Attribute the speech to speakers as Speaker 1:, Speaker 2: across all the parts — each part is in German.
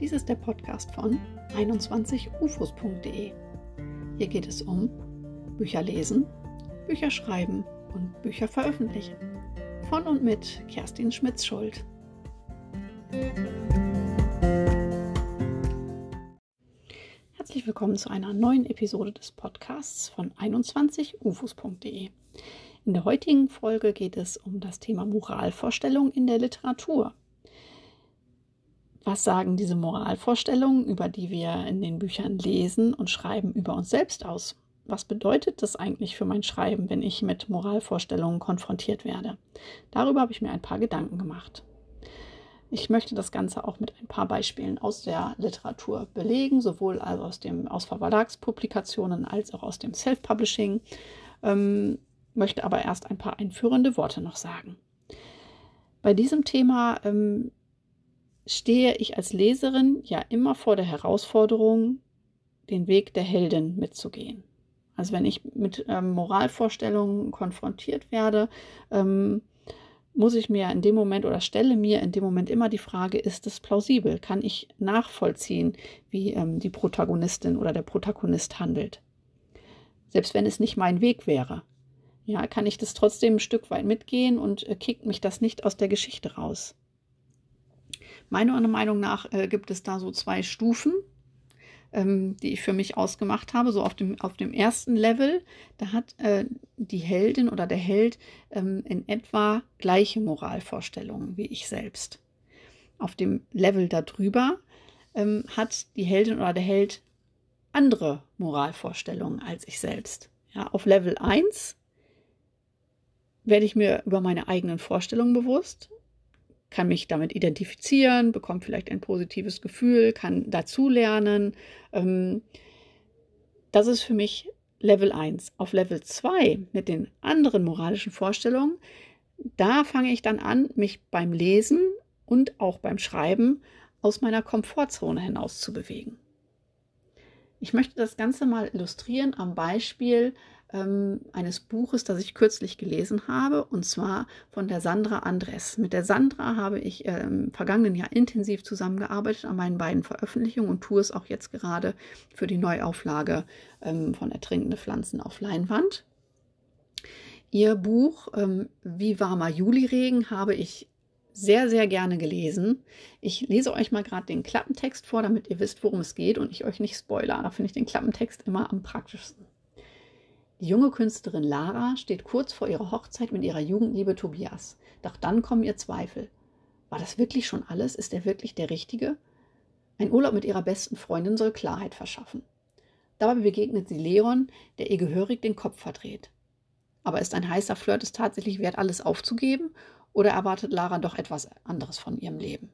Speaker 1: Dies ist der Podcast von 21ufos.de. Hier geht es um Bücher lesen, Bücher schreiben und Bücher veröffentlichen. Von und mit Kerstin Schmitz-Schuld. Herzlich willkommen zu einer neuen Episode des Podcasts von 21ufos.de. In der heutigen Folge geht es um das Thema Moralvorstellung in der Literatur. Was sagen diese Moralvorstellungen, über die wir in den Büchern lesen und schreiben, über uns selbst aus? Was bedeutet das eigentlich für mein Schreiben, wenn ich mit Moralvorstellungen konfrontiert werde? Darüber habe ich mir ein paar Gedanken gemacht. Ich möchte das Ganze auch mit ein paar Beispielen aus der Literatur belegen, sowohl also aus, dem, aus Verlagspublikationen als auch aus dem Self-Publishing. Ähm, möchte aber erst ein paar einführende Worte noch sagen. Bei diesem Thema ähm, stehe ich als Leserin ja immer vor der Herausforderung, den Weg der Heldin mitzugehen. Also wenn ich mit ähm, Moralvorstellungen konfrontiert werde, ähm, muss ich mir in dem Moment oder stelle mir in dem Moment immer die Frage, ist es plausibel? Kann ich nachvollziehen, wie ähm, die Protagonistin oder der Protagonist handelt? Selbst wenn es nicht mein Weg wäre, ja, kann ich das trotzdem ein Stück weit mitgehen und äh, kickt mich das nicht aus der Geschichte raus. Meiner Meinung nach äh, gibt es da so zwei Stufen, ähm, die ich für mich ausgemacht habe. So auf dem, auf dem ersten Level, da hat äh, die Heldin oder der Held ähm, in etwa gleiche Moralvorstellungen wie ich selbst. Auf dem Level darüber ähm, hat die Heldin oder der Held andere Moralvorstellungen als ich selbst. Ja, auf Level 1 werde ich mir über meine eigenen Vorstellungen bewusst kann mich damit identifizieren, bekommt vielleicht ein positives Gefühl, kann dazulernen. Ähm, das ist für mich Level 1. Auf Level 2 mit den anderen moralischen Vorstellungen, da fange ich dann an, mich beim Lesen und auch beim Schreiben aus meiner Komfortzone hinaus zu bewegen. Ich möchte das Ganze mal illustrieren am Beispiel ähm, eines Buches, das ich kürzlich gelesen habe, und zwar von der Sandra Andres. Mit der Sandra habe ich äh, im vergangenen Jahr intensiv zusammengearbeitet an meinen beiden Veröffentlichungen und tue es auch jetzt gerade für die Neuauflage ähm, von Ertrinkende Pflanzen auf Leinwand. Ihr Buch ähm, Wie warmer Juliregen habe ich sehr, sehr gerne gelesen. Ich lese euch mal gerade den Klappentext vor, damit ihr wisst, worum es geht und ich euch nicht spoiler. Da finde ich den Klappentext immer am praktischsten. Die junge Künstlerin Lara steht kurz vor ihrer Hochzeit mit ihrer Jugendliebe Tobias. Doch dann kommen ihr Zweifel. War das wirklich schon alles? Ist er wirklich der Richtige? Ein Urlaub mit ihrer besten Freundin soll Klarheit verschaffen. Dabei begegnet sie Leon, der ihr gehörig den Kopf verdreht. Aber ist ein heißer Flirt es tatsächlich wert, alles aufzugeben? Oder erwartet Lara doch etwas anderes von ihrem Leben?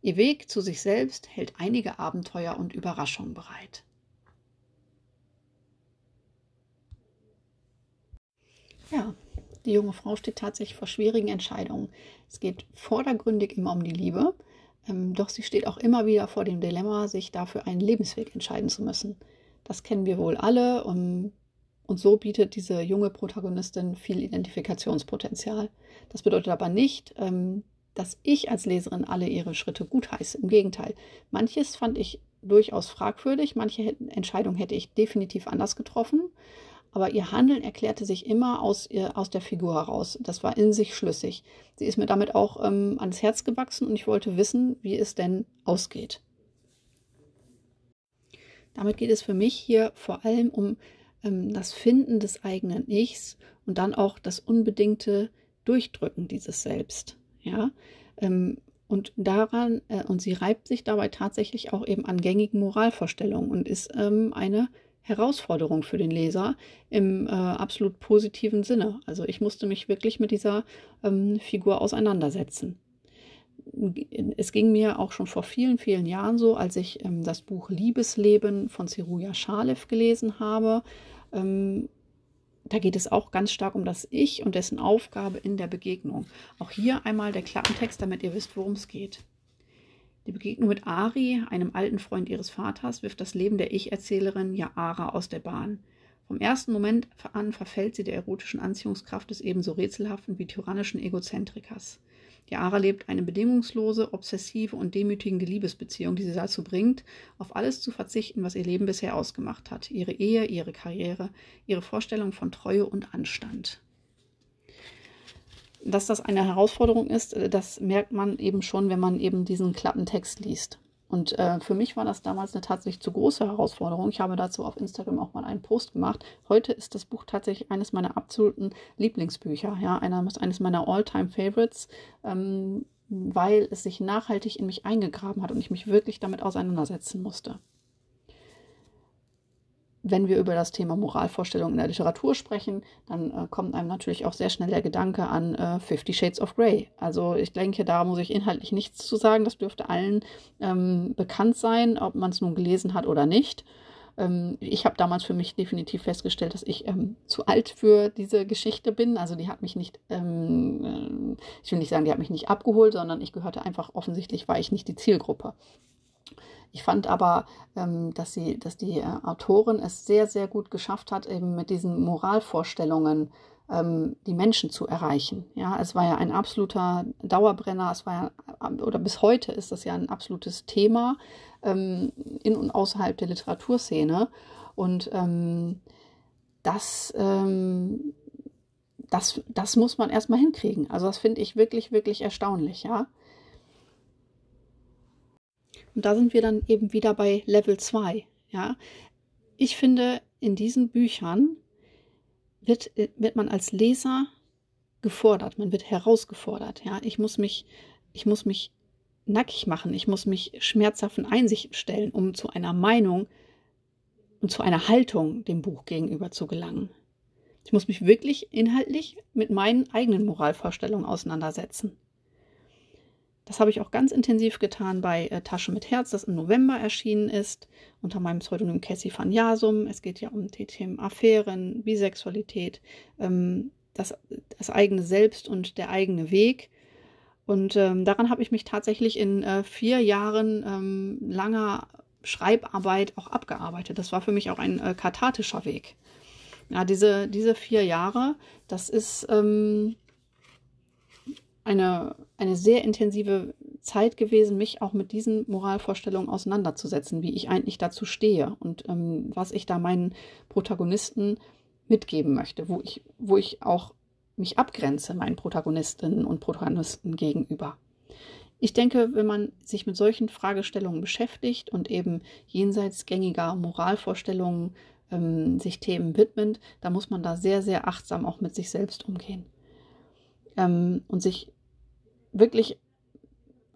Speaker 1: Ihr Weg zu sich selbst hält einige Abenteuer und Überraschungen bereit. Ja, die junge Frau steht tatsächlich vor schwierigen Entscheidungen. Es geht vordergründig immer um die Liebe, ähm, doch sie steht auch immer wieder vor dem Dilemma, sich dafür einen Lebensweg entscheiden zu müssen. Das kennen wir wohl alle um, und so bietet diese junge Protagonistin viel Identifikationspotenzial. Das bedeutet aber nicht, ähm, dass ich als Leserin alle ihre Schritte gutheiße. Im Gegenteil, manches fand ich durchaus fragwürdig, manche Entscheidungen hätte ich definitiv anders getroffen aber ihr Handeln erklärte sich immer aus, ihr, aus der Figur heraus. Das war in sich schlüssig. Sie ist mir damit auch ähm, ans Herz gewachsen und ich wollte wissen, wie es denn ausgeht. Damit geht es für mich hier vor allem um ähm, das Finden des eigenen Ichs und dann auch das unbedingte Durchdrücken dieses Selbst. Ja, ähm, und daran, äh, und sie reibt sich dabei tatsächlich auch eben an gängigen Moralvorstellungen und ist ähm, eine Herausforderung für den Leser im äh, absolut positiven Sinne. Also ich musste mich wirklich mit dieser ähm, Figur auseinandersetzen. Es ging mir auch schon vor vielen, vielen Jahren so, als ich ähm, das Buch Liebesleben von Zeruja Schalev gelesen habe. Ähm, da geht es auch ganz stark um das Ich und dessen Aufgabe in der Begegnung. Auch hier einmal der Klappentext, damit ihr wisst, worum es geht. Die Begegnung mit Ari, einem alten Freund ihres Vaters, wirft das Leben der Ich-Erzählerin Jaara aus der Bahn. Vom ersten Moment an verfällt sie der erotischen Anziehungskraft des ebenso rätselhaften wie tyrannischen Egozentrikers. Yara lebt eine bedingungslose, obsessive und demütigende Liebesbeziehung, die sie dazu bringt, auf alles zu verzichten, was ihr Leben bisher ausgemacht hat. Ihre Ehe, ihre Karriere, ihre Vorstellung von Treue und Anstand. Dass das eine Herausforderung ist, äh, das merkt man eben schon, wenn man eben diesen Klappentext liest. Und äh, für mich war das damals eine tatsächlich zu große Herausforderung. Ich habe dazu auf Instagram auch mal einen Post gemacht. Heute ist das Buch tatsächlich eines meiner absoluten Lieblingsbücher, ja, eines meiner All-Time-Favorites, ähm, weil es sich nachhaltig in mich eingegraben hat und ich mich wirklich damit auseinandersetzen musste wenn wir über das Thema Moralvorstellungen in der Literatur sprechen, dann äh, kommt einem natürlich auch sehr schnell der Gedanke an äh, Fifty Shades of Grey. Also ich denke, da muss ich inhaltlich nichts zu sagen. Das dürfte allen ähm, bekannt sein, ob man es nun gelesen hat oder nicht. Ähm, ich habe damals für mich definitiv festgestellt, dass ich ähm, zu alt für diese Geschichte bin. Also die hat mich nicht, ähm, äh, ich will nicht sagen, die hat mich nicht abgeholt, sondern ich gehörte einfach, offensichtlich war ich nicht die Zielgruppe. Ich fand aber, ähm, dass, sie, dass die äh, Autorin es sehr, sehr gut geschafft hat, eben mit diesen Moralvorstellungen ähm, die Menschen zu erreichen. Ja, es war ja ein absoluter Dauerbrenner, es war ja, äh, oder bis heute ist das ja ein absolutes Thema ähm, in und außerhalb der Literaturszene. Und das, das, das muss man erstmal hinkriegen. Also das finde ich wirklich, wirklich erstaunlich, ja. Und da sind wir dann eben wieder bei Level 2. Ja? Ich finde, in diesen Büchern wird, wird man als Leser gefordert, man wird herausgefordert. Ja? Ich, muss mich, ich muss mich nackig machen, ich muss mich schmerzhaften Einsichten stellen, um zu einer Meinung und zu einer Haltung dem Buch gegenüber zu gelangen. Ich muss mich wirklich inhaltlich mit meinen eigenen Moralvorstellungen auseinandersetzen. Das habe ich auch ganz intensiv getan bei äh, Tasche mit Herz, das im November erschienen ist, unter meinem Pseudonym Cassie van Jasum. Es geht ja um die Themen Affären, Bisexualität, ähm, das, das eigene Selbst und der eigene Weg. Und ähm, daran habe ich mich tatsächlich in äh, vier Jahren ähm, langer Schreibarbeit auch abgearbeitet. Das war für mich auch ein äh, kathartischer Weg. Ja, diese, diese vier Jahre, das ist ähm, eine, eine sehr intensive Zeit gewesen, mich auch mit diesen Moralvorstellungen auseinanderzusetzen, wie ich eigentlich dazu stehe und ähm, was ich da meinen Protagonisten mitgeben möchte, wo ich, wo ich auch mich abgrenze meinen Protagonistinnen und Protagonisten gegenüber. Ich denke, wenn man sich mit solchen Fragestellungen beschäftigt und eben jenseits gängiger Moralvorstellungen ähm, sich Themen widmet, da muss man da sehr, sehr achtsam auch mit sich selbst umgehen ähm, und sich wirklich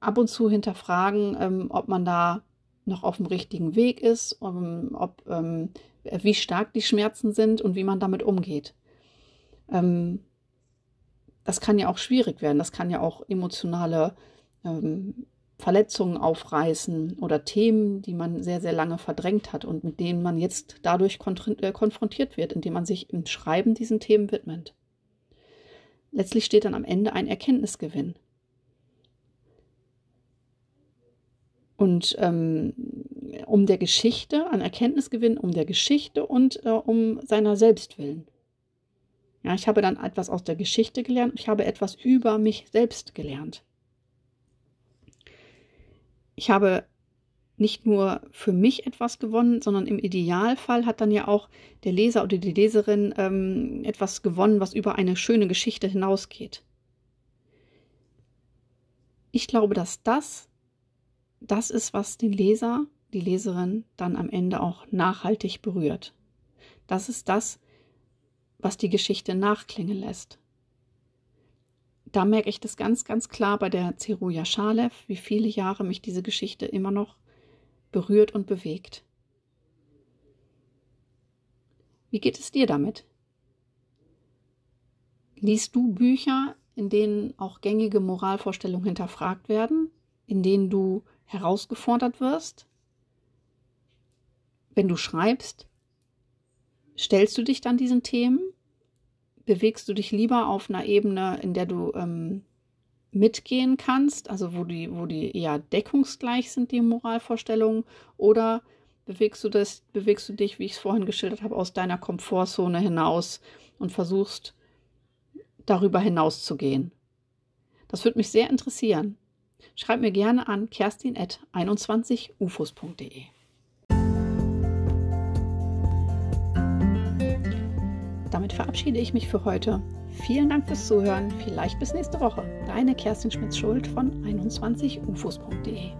Speaker 1: ab und zu hinterfragen, ähm, ob man da noch auf dem richtigen Weg ist, um, ob, ähm, wie stark die Schmerzen sind und wie man damit umgeht. Ähm, das kann ja auch schwierig werden, das kann ja auch emotionale ähm, Verletzungen aufreißen oder Themen, die man sehr, sehr lange verdrängt hat und mit denen man jetzt dadurch äh, konfrontiert wird, indem man sich im Schreiben diesen Themen widmet. Letztlich steht dann am Ende ein Erkenntnisgewinn. Und ähm, um der Geschichte, an Erkenntnisgewinn, um der Geschichte und äh, um seiner selbst willen. Ja, ich habe dann etwas aus der Geschichte gelernt, ich habe etwas über mich selbst gelernt. Ich habe nicht nur für mich etwas gewonnen, sondern im Idealfall hat dann ja auch der Leser oder die Leserin ähm, etwas gewonnen, was über eine schöne Geschichte hinausgeht. Ich glaube, dass das das ist, was den Leser, die Leserin dann am Ende auch nachhaltig berührt. Das ist das, was die Geschichte nachklingen lässt. Da merke ich das ganz, ganz klar bei der Zeruja Schalev, wie viele Jahre mich diese Geschichte immer noch berührt und bewegt. Wie geht es dir damit? Liest du Bücher, in denen auch gängige Moralvorstellungen hinterfragt werden, in denen du herausgefordert wirst? Wenn du schreibst, stellst du dich dann diesen Themen? Bewegst du dich lieber auf einer Ebene, in der du ähm, mitgehen kannst, also wo die, wo die eher deckungsgleich sind, die Moralvorstellungen, oder bewegst du, das, bewegst du dich, wie ich es vorhin geschildert habe, aus deiner Komfortzone hinaus und versuchst darüber hinaus zu gehen. Das würde mich sehr interessieren. Schreib mir gerne an kerstin.21ufos.de. Damit verabschiede ich mich für heute. Vielen Dank fürs Zuhören. Vielleicht bis nächste Woche. Deine Kerstin Schmitz-Schuld von 21ufos.de.